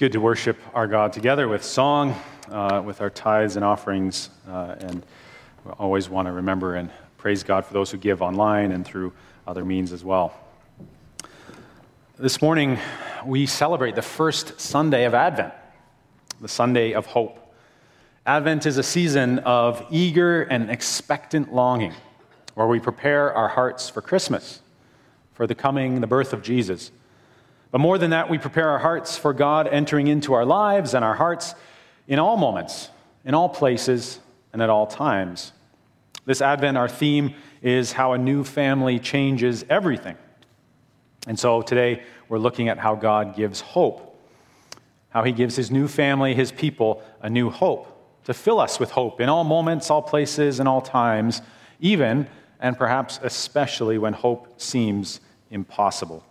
good to worship our God together with song, uh, with our tithes and offerings, uh, and we always want to remember and praise God for those who give online and through other means as well. This morning, we celebrate the first Sunday of Advent, the Sunday of hope. Advent is a season of eager and expectant longing, where we prepare our hearts for Christmas, for the coming, the birth of Jesus. But more than that, we prepare our hearts for God entering into our lives and our hearts in all moments, in all places, and at all times. This Advent, our theme is how a new family changes everything. And so today, we're looking at how God gives hope, how he gives his new family, his people, a new hope, to fill us with hope in all moments, all places, and all times, even and perhaps especially when hope seems impossible.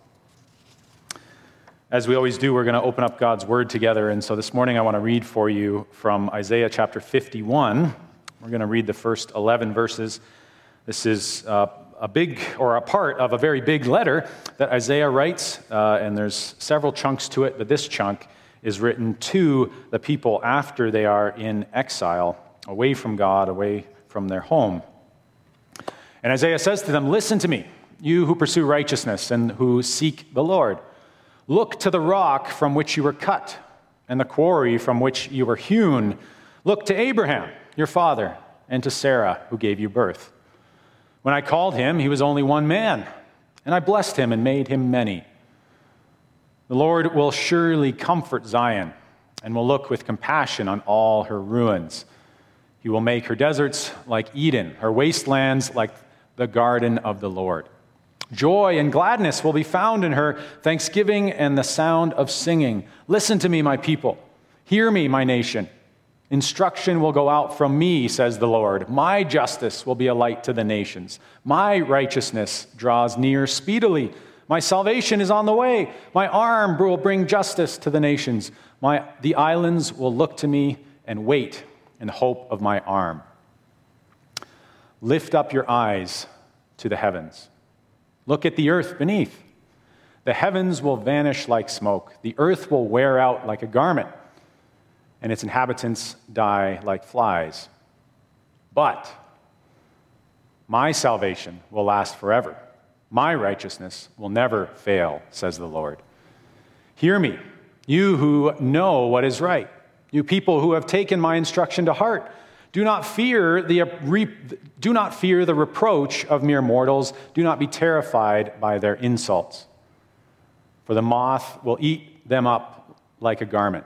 As we always do, we're going to open up God's Word together. And so this morning I want to read for you from Isaiah chapter 51. We're going to read the first 11 verses. This is uh, a big, or a part of a very big letter that Isaiah writes, uh, and there's several chunks to it, but this chunk is written to the people after they are in exile, away from God, away from their home. And Isaiah says to them, Listen to me, you who pursue righteousness and who seek the Lord. Look to the rock from which you were cut and the quarry from which you were hewn. Look to Abraham, your father, and to Sarah, who gave you birth. When I called him, he was only one man, and I blessed him and made him many. The Lord will surely comfort Zion and will look with compassion on all her ruins. He will make her deserts like Eden, her wastelands like the garden of the Lord. Joy and gladness will be found in her, thanksgiving and the sound of singing. Listen to me, my people. Hear me, my nation. Instruction will go out from me, says the Lord. My justice will be a light to the nations. My righteousness draws near speedily. My salvation is on the way. My arm will bring justice to the nations. My, the islands will look to me and wait in hope of my arm. Lift up your eyes to the heavens Look at the earth beneath. The heavens will vanish like smoke, the earth will wear out like a garment, and its inhabitants die like flies. But my salvation will last forever. My righteousness will never fail, says the Lord. Hear me, you who know what is right, you people who have taken my instruction to heart. Do not fear the, do not fear the reproach of mere mortals. Do not be terrified by their insults. For the moth will eat them up like a garment,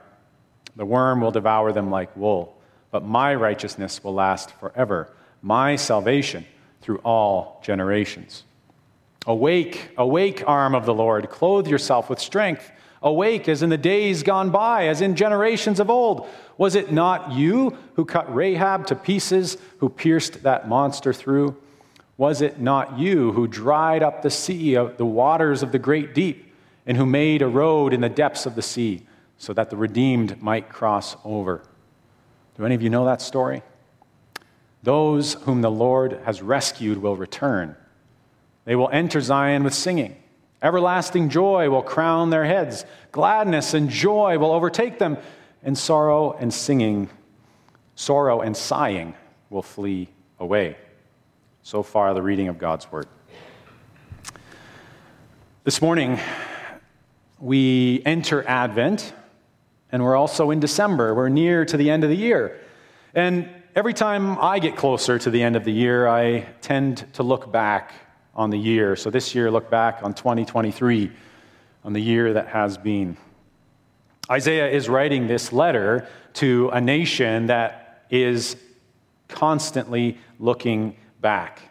the worm will devour them like wool. But my righteousness will last forever, my salvation through all generations. Awake, awake, arm of the Lord, clothe yourself with strength. Awake as in the days gone by, as in generations of old. Was it not you who cut Rahab to pieces, who pierced that monster through? Was it not you who dried up the sea, the waters of the great deep, and who made a road in the depths of the sea, so that the redeemed might cross over? Do any of you know that story? Those whom the Lord has rescued will return. They will enter Zion with singing. Everlasting joy will crown their heads. Gladness and joy will overtake them, and sorrow and singing, sorrow and sighing will flee away. So far, the reading of God's word. This morning, we enter Advent, and we're also in December. We're near to the end of the year. And every time I get closer to the end of the year, I tend to look back on the year. So this year, look back on 2023, on the year that has been. Isaiah is writing this letter to a nation that is constantly looking back.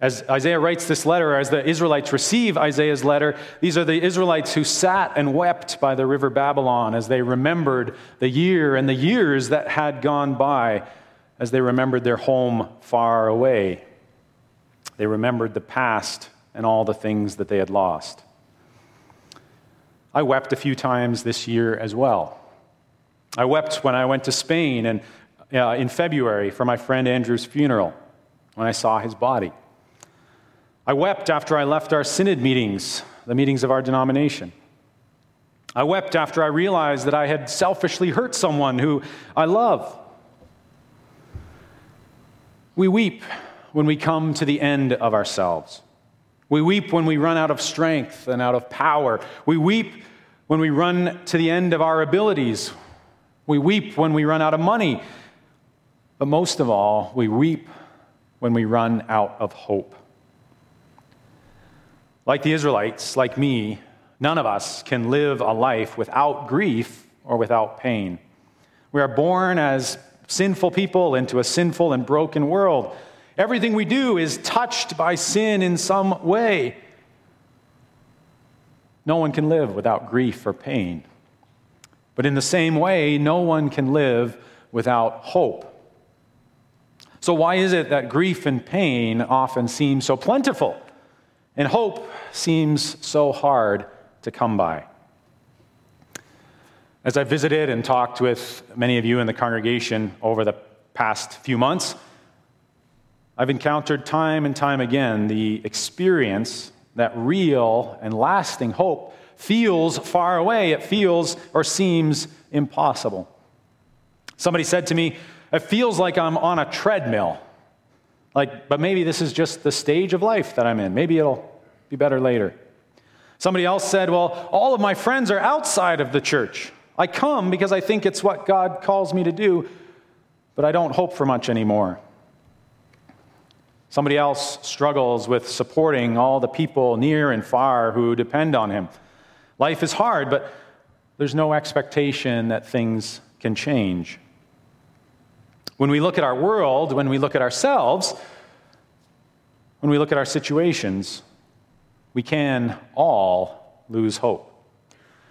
As Isaiah writes this letter, as the Israelites receive Isaiah's letter, these are the Israelites who sat and wept by the river Babylon as they remembered the year and the years that had gone by, as they remembered their home far away. They remembered the past and all the things that they had lost. I wept a few times this year as well. I wept when I went to Spain and, uh, in February for my friend Andrew's funeral when I saw his body. I wept after I left our synod meetings, the meetings of our denomination. I wept after I realized that I had selfishly hurt someone who I love. We weep when we come to the end of ourselves. We weep when we run out of strength and out of power. We weep when we run to the end of our abilities. We weep when we run out of money. But most of all, we weep when we run out of hope. Like the Israelites, like me, none of us can live a life without grief or without pain. We are born as sinful people into a sinful and broken world. Everything we do is touched by sin in some way. No one can live without grief or pain. But in the same way, no one can live without hope. So, why is it that grief and pain often seem so plentiful and hope seems so hard to come by? As I visited and talked with many of you in the congregation over the past few months, I've encountered time and time again the experience that real and lasting hope feels far away. It feels or seems impossible. Somebody said to me, It feels like I'm on a treadmill. Like, but maybe this is just the stage of life that I'm in. Maybe it'll be better later. Somebody else said, Well, all of my friends are outside of the church. I come because I think it's what God calls me to do, but I don't hope for much anymore. Somebody else struggles with supporting all the people near and far who depend on him. Life is hard, but there's no expectation that things can change. When we look at our world, when we look at ourselves, when we look at our situations, we can all lose hope.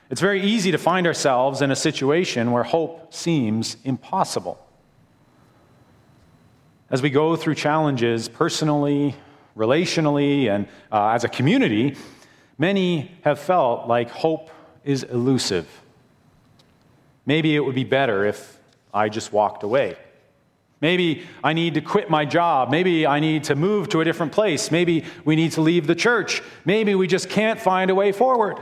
It's very easy to find ourselves in a situation where hope seems impossible. As we go through challenges personally, relationally, and uh, as a community, many have felt like hope is elusive. Maybe it would be better if I just walked away. Maybe I need to quit my job. Maybe I need to move to a different place. Maybe we need to leave the church. Maybe we just can't find a way forward.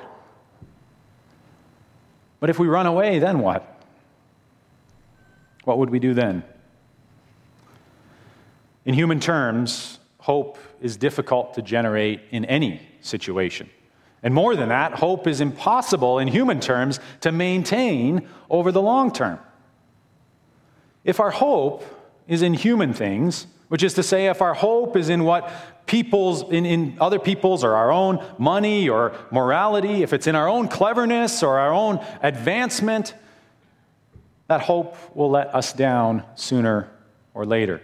But if we run away, then what? What would we do then? In human terms, hope is difficult to generate in any situation. And more than that, hope is impossible in human terms to maintain over the long term. If our hope is in human things, which is to say, if our hope is in what people's, in, in other people's or our own money or morality, if it's in our own cleverness or our own advancement, that hope will let us down sooner or later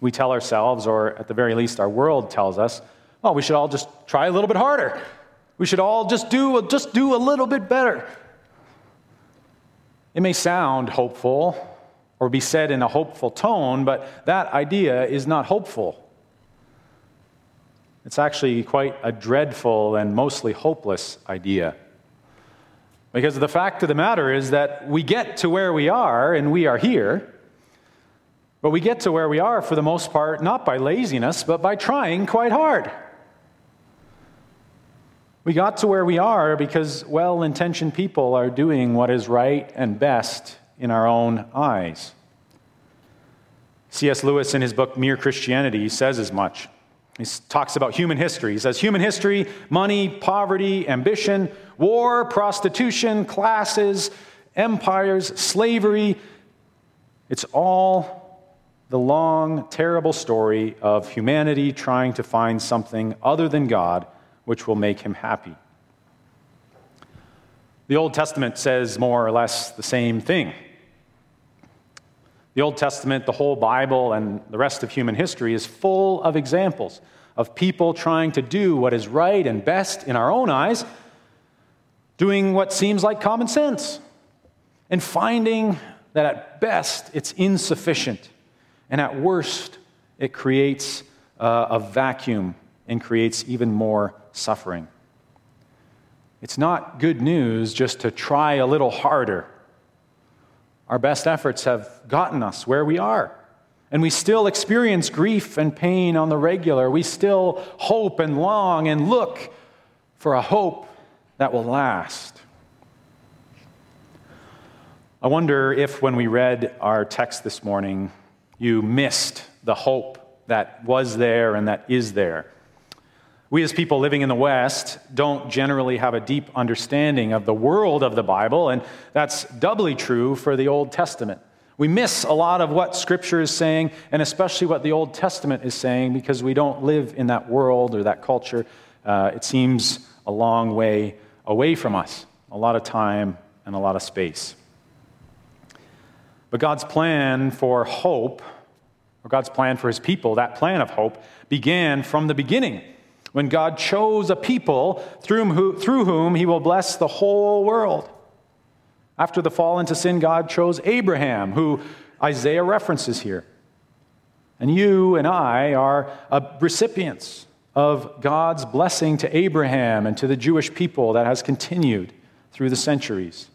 we tell ourselves, or at the very least, our world tells us, well, we should all just try a little bit harder. We should all just do, just do a little bit better. It may sound hopeful or be said in a hopeful tone, but that idea is not hopeful. It's actually quite a dreadful and mostly hopeless idea. Because the fact of the matter is that we get to where we are, and we are here but we get to where we are for the most part not by laziness, but by trying quite hard. We got to where we are because well intentioned people are doing what is right and best in our own eyes. C.S. Lewis, in his book Mere Christianity, says as much. He talks about human history. He says human history, money, poverty, ambition, war, prostitution, classes, empires, slavery, it's all the long, terrible story of humanity trying to find something other than God which will make him happy. The Old Testament says more or less the same thing. The Old Testament, the whole Bible, and the rest of human history is full of examples of people trying to do what is right and best in our own eyes, doing what seems like common sense, and finding that at best it's insufficient and at worst, it creates uh, a vacuum and creates even more suffering. It's not good news just to try a little harder. Our best efforts have gotten us where we are. And we still experience grief and pain on the regular. We still hope and long and look for a hope that will last. I wonder if when we read our text this morning, you missed the hope that was there and that is there. We, as people living in the West, don't generally have a deep understanding of the world of the Bible, and that's doubly true for the Old Testament. We miss a lot of what Scripture is saying, and especially what the Old Testament is saying, because we don't live in that world or that culture. Uh, it seems a long way away from us, a lot of time and a lot of space. But God's plan for hope, or God's plan for his people, that plan of hope, began from the beginning when God chose a people through whom, through whom he will bless the whole world. After the fall into sin, God chose Abraham, who Isaiah references here. And you and I are recipients of God's blessing to Abraham and to the Jewish people that has continued through the centuries.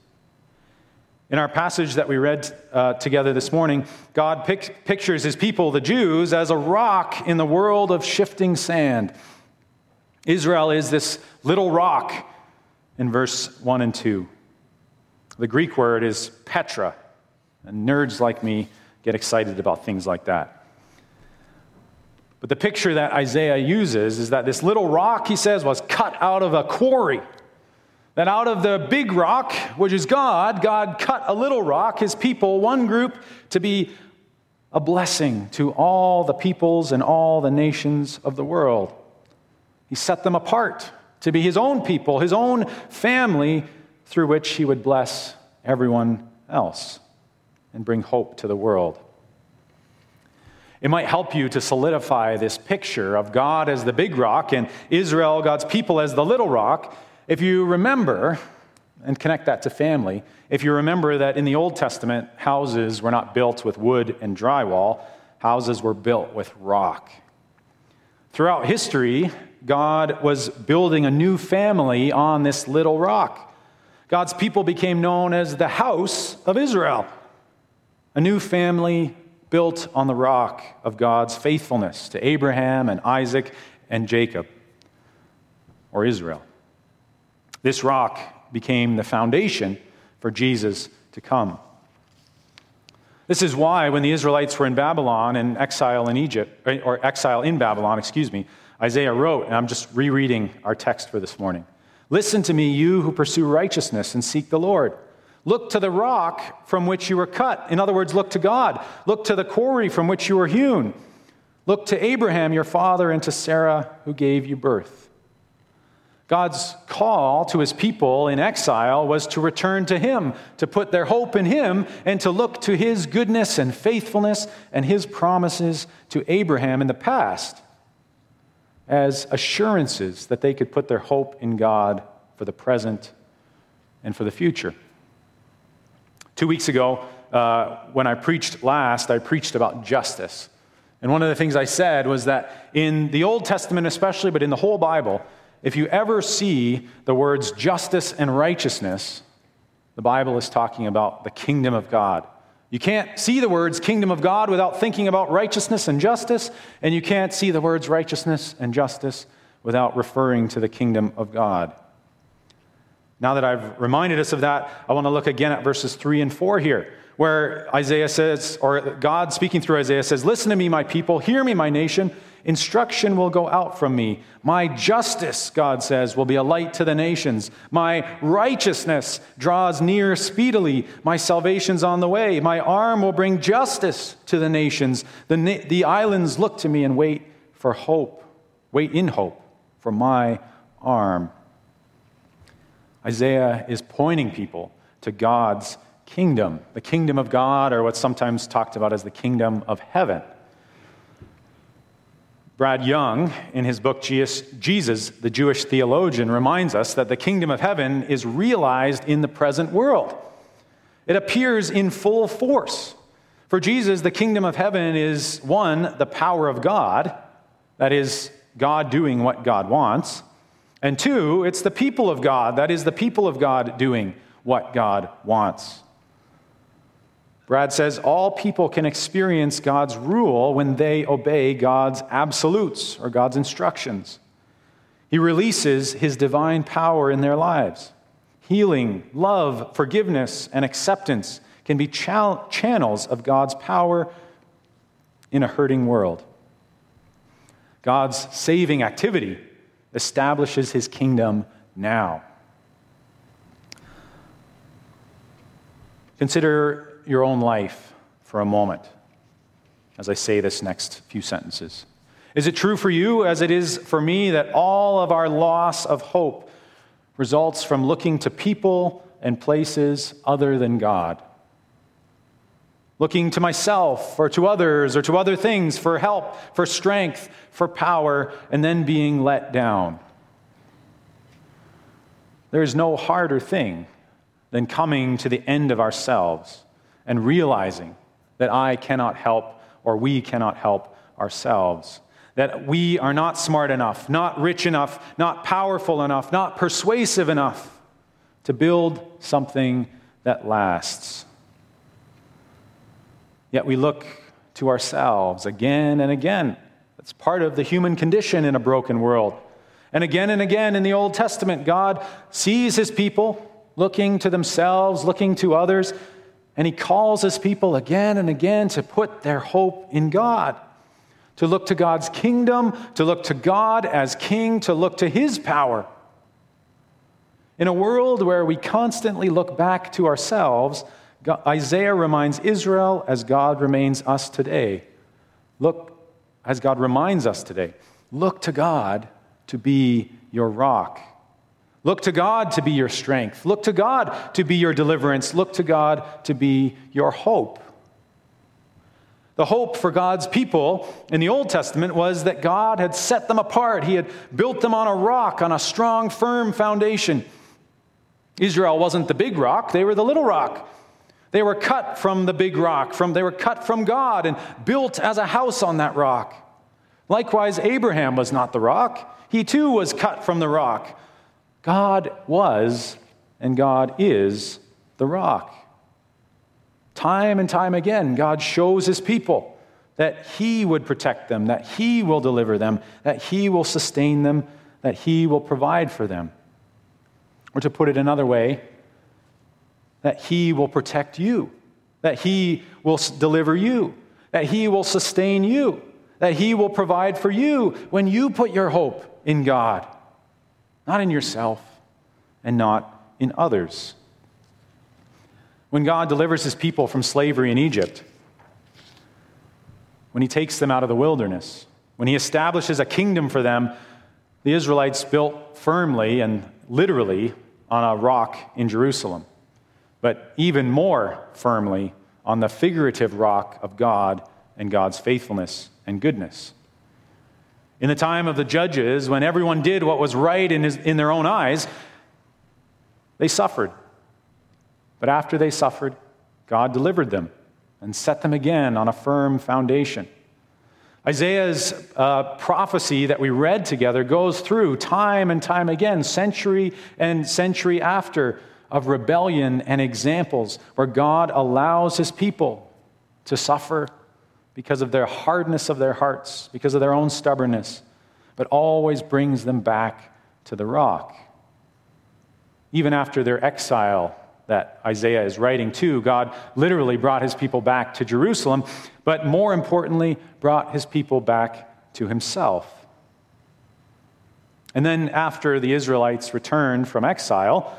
In our passage that we read uh, together this morning, God pic- pictures his people, the Jews, as a rock in the world of shifting sand. Israel is this little rock in verse 1 and 2. The Greek word is Petra, and nerds like me get excited about things like that. But the picture that Isaiah uses is that this little rock, he says, was cut out of a quarry. That out of the big rock, which is God, God cut a little rock, his people, one group, to be a blessing to all the peoples and all the nations of the world. He set them apart to be his own people, his own family, through which he would bless everyone else and bring hope to the world. It might help you to solidify this picture of God as the big rock and Israel, God's people, as the little rock. If you remember, and connect that to family, if you remember that in the Old Testament, houses were not built with wood and drywall, houses were built with rock. Throughout history, God was building a new family on this little rock. God's people became known as the house of Israel, a new family built on the rock of God's faithfulness to Abraham and Isaac and Jacob, or Israel. This rock became the foundation for Jesus to come. This is why, when the Israelites were in Babylon and exile in Egypt, or exile in Babylon, excuse me, Isaiah wrote, and I'm just rereading our text for this morning Listen to me, you who pursue righteousness and seek the Lord. Look to the rock from which you were cut. In other words, look to God. Look to the quarry from which you were hewn. Look to Abraham, your father, and to Sarah, who gave you birth. God's call to his people in exile was to return to him, to put their hope in him, and to look to his goodness and faithfulness and his promises to Abraham in the past as assurances that they could put their hope in God for the present and for the future. Two weeks ago, uh, when I preached last, I preached about justice. And one of the things I said was that in the Old Testament, especially, but in the whole Bible, if you ever see the words justice and righteousness, the Bible is talking about the kingdom of God. You can't see the words kingdom of God without thinking about righteousness and justice, and you can't see the words righteousness and justice without referring to the kingdom of God. Now that I've reminded us of that, I want to look again at verses 3 and 4 here, where Isaiah says, or God speaking through Isaiah says, Listen to me, my people, hear me, my nation. Instruction will go out from me. My justice, God says, will be a light to the nations. My righteousness draws near speedily. My salvation's on the way. My arm will bring justice to the nations. The, na- the islands look to me and wait for hope, wait in hope for my arm. Isaiah is pointing people to God's kingdom, the kingdom of God, or what's sometimes talked about as the kingdom of heaven. Brad Young, in his book Jesus, the Jewish theologian, reminds us that the kingdom of heaven is realized in the present world. It appears in full force. For Jesus, the kingdom of heaven is one, the power of God, that is, God doing what God wants. And two, it's the people of God, that is, the people of God doing what God wants. Brad says all people can experience God's rule when they obey God's absolutes or God's instructions. He releases his divine power in their lives. Healing, love, forgiveness, and acceptance can be channels of God's power in a hurting world. God's saving activity establishes his kingdom now. Consider your own life for a moment as I say this next few sentences. Is it true for you, as it is for me, that all of our loss of hope results from looking to people and places other than God? Looking to myself or to others or to other things for help, for strength, for power, and then being let down. There is no harder thing than coming to the end of ourselves and realizing that I cannot help or we cannot help ourselves. That we are not smart enough, not rich enough, not powerful enough, not persuasive enough to build something that lasts. Yet we look to ourselves again and again. That's part of the human condition in a broken world. And again and again in the Old Testament, God sees his people looking to themselves, looking to others, and he calls his people again and again to put their hope in God, to look to God's kingdom, to look to God as king, to look to his power. In a world where we constantly look back to ourselves, Isaiah reminds Israel as God remains us today. Look, as God reminds us today, look to God to be your rock. Look to God to be your strength. Look to God to be your deliverance. Look to God to be your hope. The hope for God's people in the Old Testament was that God had set them apart. He had built them on a rock, on a strong, firm foundation. Israel wasn't the big rock, they were the little rock. They were cut from the big rock, from, they were cut from God and built as a house on that rock. Likewise, Abraham was not the rock. He too was cut from the rock. God was and God is the rock. Time and time again, God shows his people that he would protect them, that he will deliver them, that he will sustain them, that he will provide for them. Or to put it another way, that he will protect you, that he will deliver you, that he will sustain you, that he will provide for you when you put your hope in God not in yourself and not in others. When God delivers his people from slavery in Egypt, when he takes them out of the wilderness, when he establishes a kingdom for them, the Israelites built firmly and literally on a rock in Jerusalem, but even more firmly on the figurative rock of God and God's faithfulness and goodness. In the time of the judges, when everyone did what was right in, his, in their own eyes, they suffered. But after they suffered, God delivered them and set them again on a firm foundation. Isaiah's uh, prophecy that we read together goes through time and time again, century and century after, of rebellion and examples where God allows his people to suffer because of their hardness of their hearts, because of their own stubbornness, but always brings them back to the rock. Even after their exile that Isaiah is writing to, God literally brought his people back to Jerusalem, but more importantly, brought his people back to himself. And then, after the Israelites returned from exile,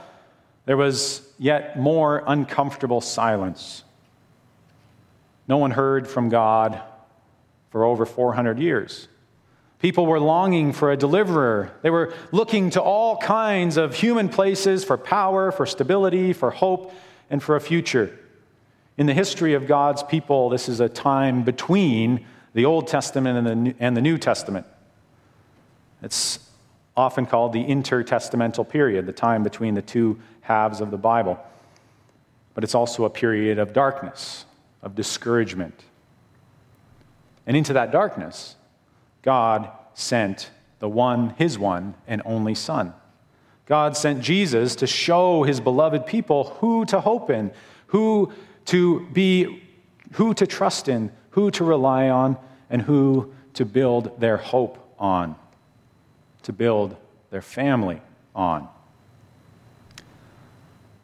there was yet more uncomfortable silence no one heard from God for over 400 years. People were longing for a deliverer. They were looking to all kinds of human places for power, for stability, for hope, and for a future. In the history of God's people, this is a time between the Old Testament and the New Testament. It's often called the intertestamental period, the time between the two halves of the Bible. But it's also a period of darkness, of discouragement. And into that darkness, God sent the one, his one, and only Son. God sent Jesus to show his beloved people who to hope in, who to be, who to trust in, who to rely on, and who to build their hope on, to build their family on.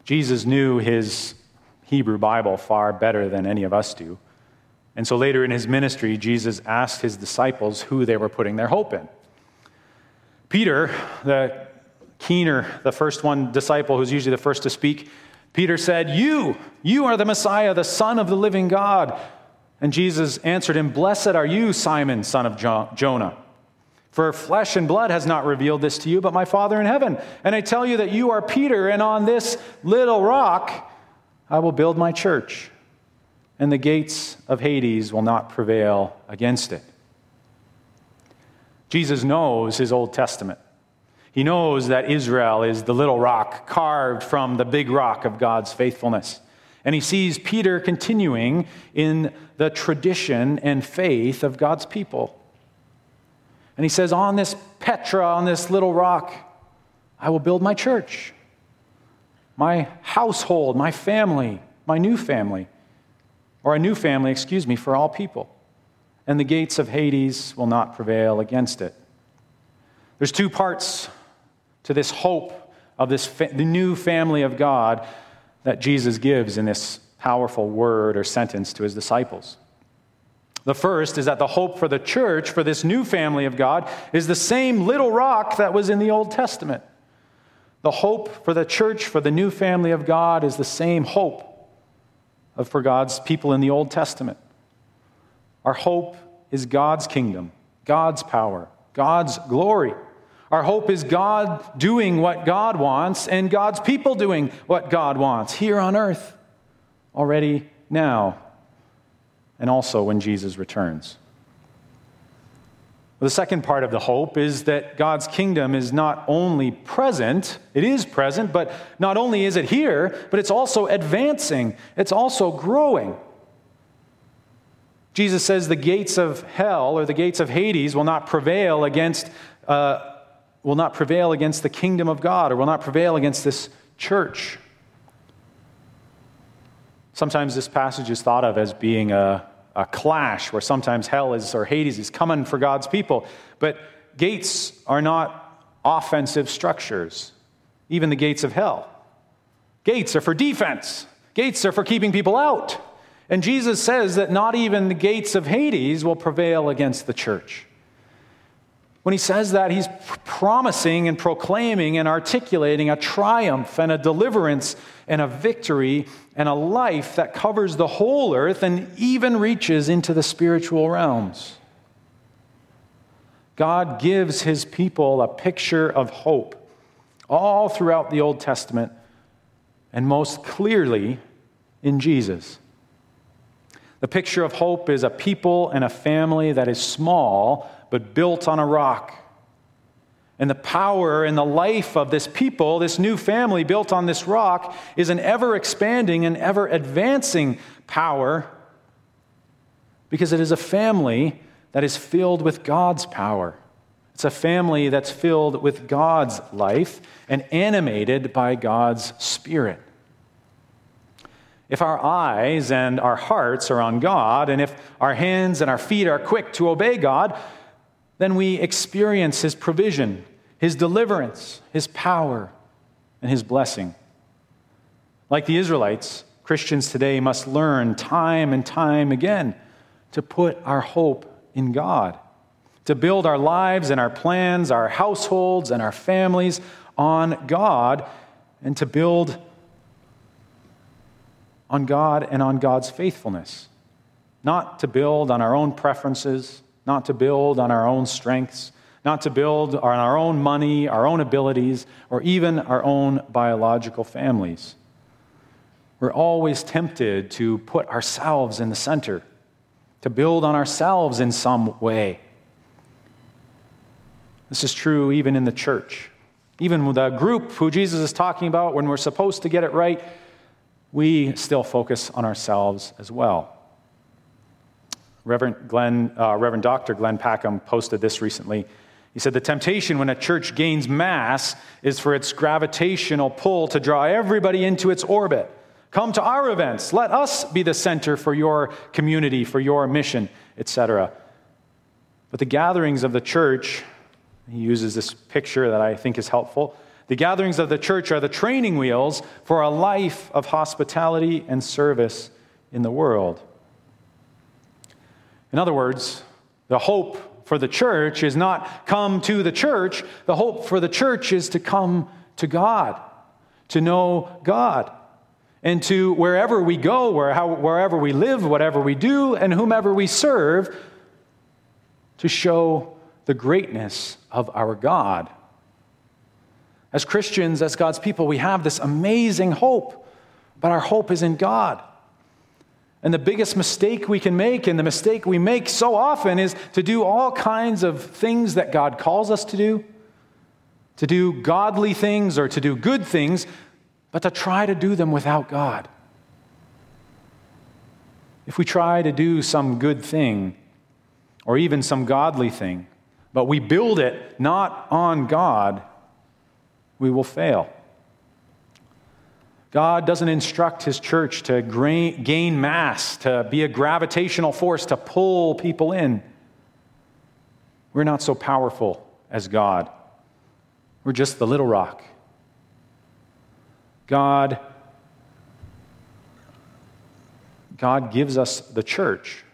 Jesus knew his Hebrew Bible far better than any of us do. And so later in his ministry, Jesus asked his disciples who they were putting their hope in. Peter, the keener, the first one disciple who's usually the first to speak, Peter said, You, you are the Messiah, the Son of the living God. And Jesus answered him, Blessed are you, Simon, son of Jonah. For flesh and blood has not revealed this to you, but my Father in heaven. And I tell you that you are Peter, and on this little rock I will build my church, and the gates of Hades will not prevail against it. Jesus knows his Old Testament. He knows that Israel is the little rock carved from the big rock of God's faithfulness. And he sees Peter continuing in the tradition and faith of God's people. And he says, On this Petra, on this little rock, I will build my church, my household, my family, my new family, or a new family, excuse me, for all people. And the gates of Hades will not prevail against it. There's two parts to this hope of this fa- the new family of God that Jesus gives in this powerful word or sentence to his disciples. The first is that the hope for the church, for this new family of God, is the same little rock that was in the Old Testament. The hope for the church, for the new family of God, is the same hope for God's people in the Old Testament. Our hope is God's kingdom, God's power, God's glory. Our hope is God doing what God wants and God's people doing what God wants here on earth, already now, and also when Jesus returns. The second part of the hope is that God's kingdom is not only present, it is present, but not only is it here, but it's also advancing, it's also growing. Jesus says the gates of hell or the gates of Hades will not prevail against uh, will not prevail against the kingdom of God or will not prevail against this church. Sometimes this passage is thought of as being a, a clash where sometimes hell is or Hades is coming for God's people. But gates are not offensive structures, even the gates of hell. Gates are for defense, gates are for keeping people out. And Jesus says that not even the gates of Hades will prevail against the church. When he says that, he's promising and proclaiming and articulating a triumph and a deliverance and a victory and a life that covers the whole earth and even reaches into the spiritual realms. God gives his people a picture of hope all throughout the Old Testament and most clearly in Jesus. The picture of hope is a people and a family that is small but built on a rock. And the power and the life of this people, this new family built on this rock, is an ever expanding and ever advancing power because it is a family that is filled with God's power. It's a family that's filled with God's life and animated by God's Spirit. If our eyes and our hearts are on God, and if our hands and our feet are quick to obey God, then we experience His provision, His deliverance, His power, and His blessing. Like the Israelites, Christians today must learn time and time again to put our hope in God, to build our lives and our plans, our households and our families on God, and to build on God and on God's faithfulness, not to build on our own preferences not to build on our own strengths, not to build on our own money, our own abilities, or even our own biological families. We're always tempted to put ourselves in the center, to build on ourselves in some way. This is true even in the church. Even with the group who Jesus is talking about, when we're supposed to get it right, we still focus on ourselves as well. Reverend, Glenn, uh, Reverend Dr. Glenn Packiam posted this recently. He said, The temptation when a church gains mass is for its gravitational pull to draw everybody into its orbit. Come to our events. Let us be the center for your community, for your mission, etc. But the gatherings of the church He uses this picture that I think is helpful. The gatherings of the church are the training wheels for a life of hospitality and service in the world. In other words, the hope for the church is not come to the church. The hope for the church is to come to God, to know God, and to wherever we go, wherever we live, whatever we do, and whomever we serve, to show the greatness of our God. As Christians, as God's people, we have this amazing hope, but our hope is in God. And the biggest mistake we can make, and the mistake we make so often, is to do all kinds of things that God calls us to do, to do godly things or to do good things, but to try to do them without God. If we try to do some good thing, or even some godly thing, but we build it not on God, we will fail. God doesn't instruct his church to gain mass, to be a gravitational force to pull people in. We're not so powerful as God. We're just the little rock. God God gives us the church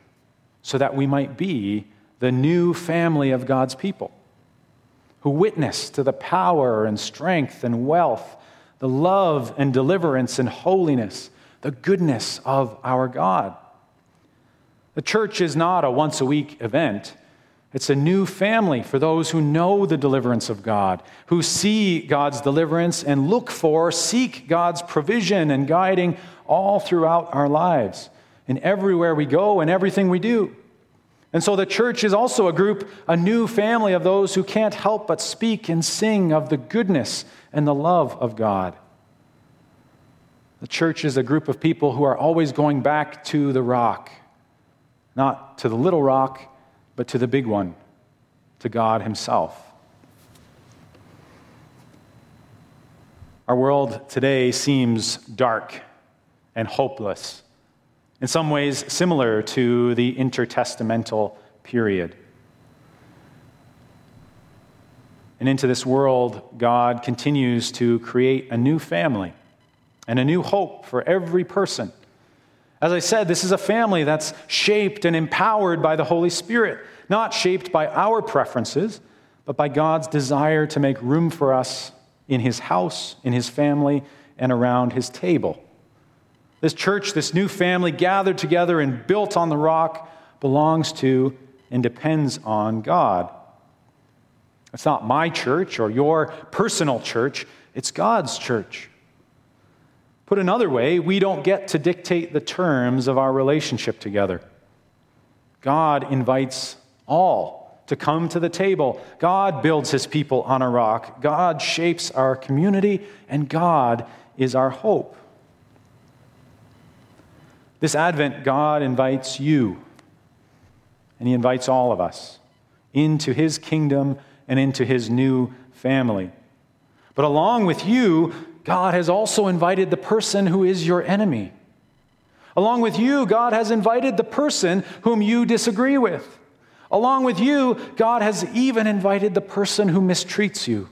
so that we might be the new family of God's people who witness to the power and strength and wealth the love and deliverance and holiness, the goodness of our God. The church is not a once a week event. It's a new family for those who know the deliverance of God, who see God's deliverance and look for, seek God's provision and guiding all throughout our lives, and everywhere we go and everything we do. And so the church is also a group, a new family of those who can't help but speak and sing of the goodness and the love of God. The church is a group of people who are always going back to the rock, not to the little rock, but to the big one, to God Himself. Our world today seems dark and hopeless in some ways similar to the intertestamental period. And into this world, God continues to create a new family and a new hope for every person. As I said, this is a family that's shaped and empowered by the Holy Spirit, not shaped by our preferences, but by God's desire to make room for us in His house, in His family, and around His table. This church, this new family gathered together and built on the rock, belongs to and depends on God. It's not my church or your personal church, it's God's church. Put another way, we don't get to dictate the terms of our relationship together. God invites all to come to the table. God builds his people on a rock. God shapes our community, and God is our hope. This Advent, God invites you, and He invites all of us into His kingdom and into His new family. But along with you, God has also invited the person who is your enemy. Along with you, God has invited the person whom you disagree with. Along with you, God has even invited the person who mistreats you.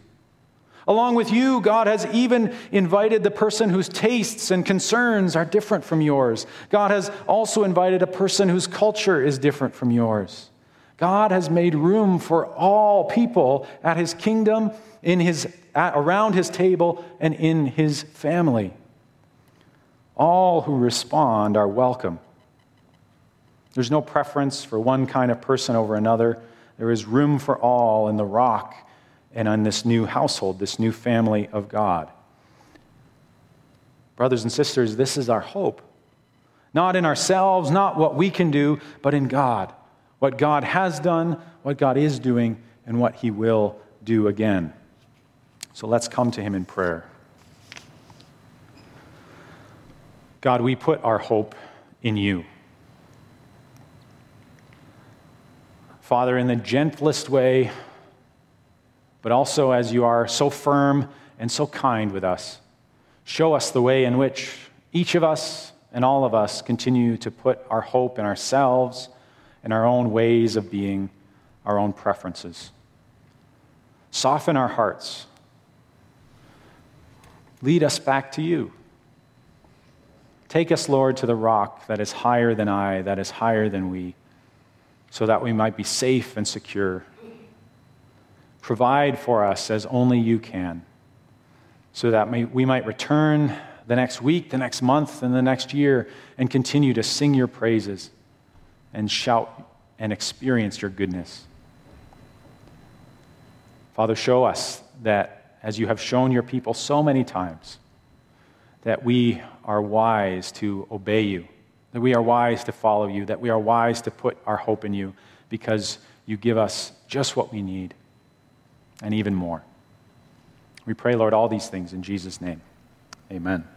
Along with you, God has even invited the person whose tastes and concerns are different from yours. God has also invited a person whose culture is different from yours. God has made room for all people at his kingdom, in his, at, around his table, and in his family. All who respond are welcome. There's no preference for one kind of person over another. There is room for all in the rock and on this new household, this new family of God. Brothers and sisters, this is our hope. Not in ourselves, not what we can do, but in God. What God has done, what God is doing, and what He will do again. So let's come to Him in prayer. God, we put our hope in you. Father, in the gentlest way, but also as you are so firm and so kind with us. Show us the way in which each of us and all of us continue to put our hope in ourselves and our own ways of being, our own preferences. Soften our hearts. Lead us back to you. Take us, Lord, to the rock that is higher than I, that is higher than we, so that we might be safe and secure. Provide for us as only you can, so that we might return the next week, the next month, and the next year and continue to sing your praises and shout and experience your goodness. Father, show us that as you have shown your people so many times, that we are wise to obey you, that we are wise to follow you, that we are wise to put our hope in you because you give us just what we need and even more. We pray, Lord, all these things in Jesus' name. Amen.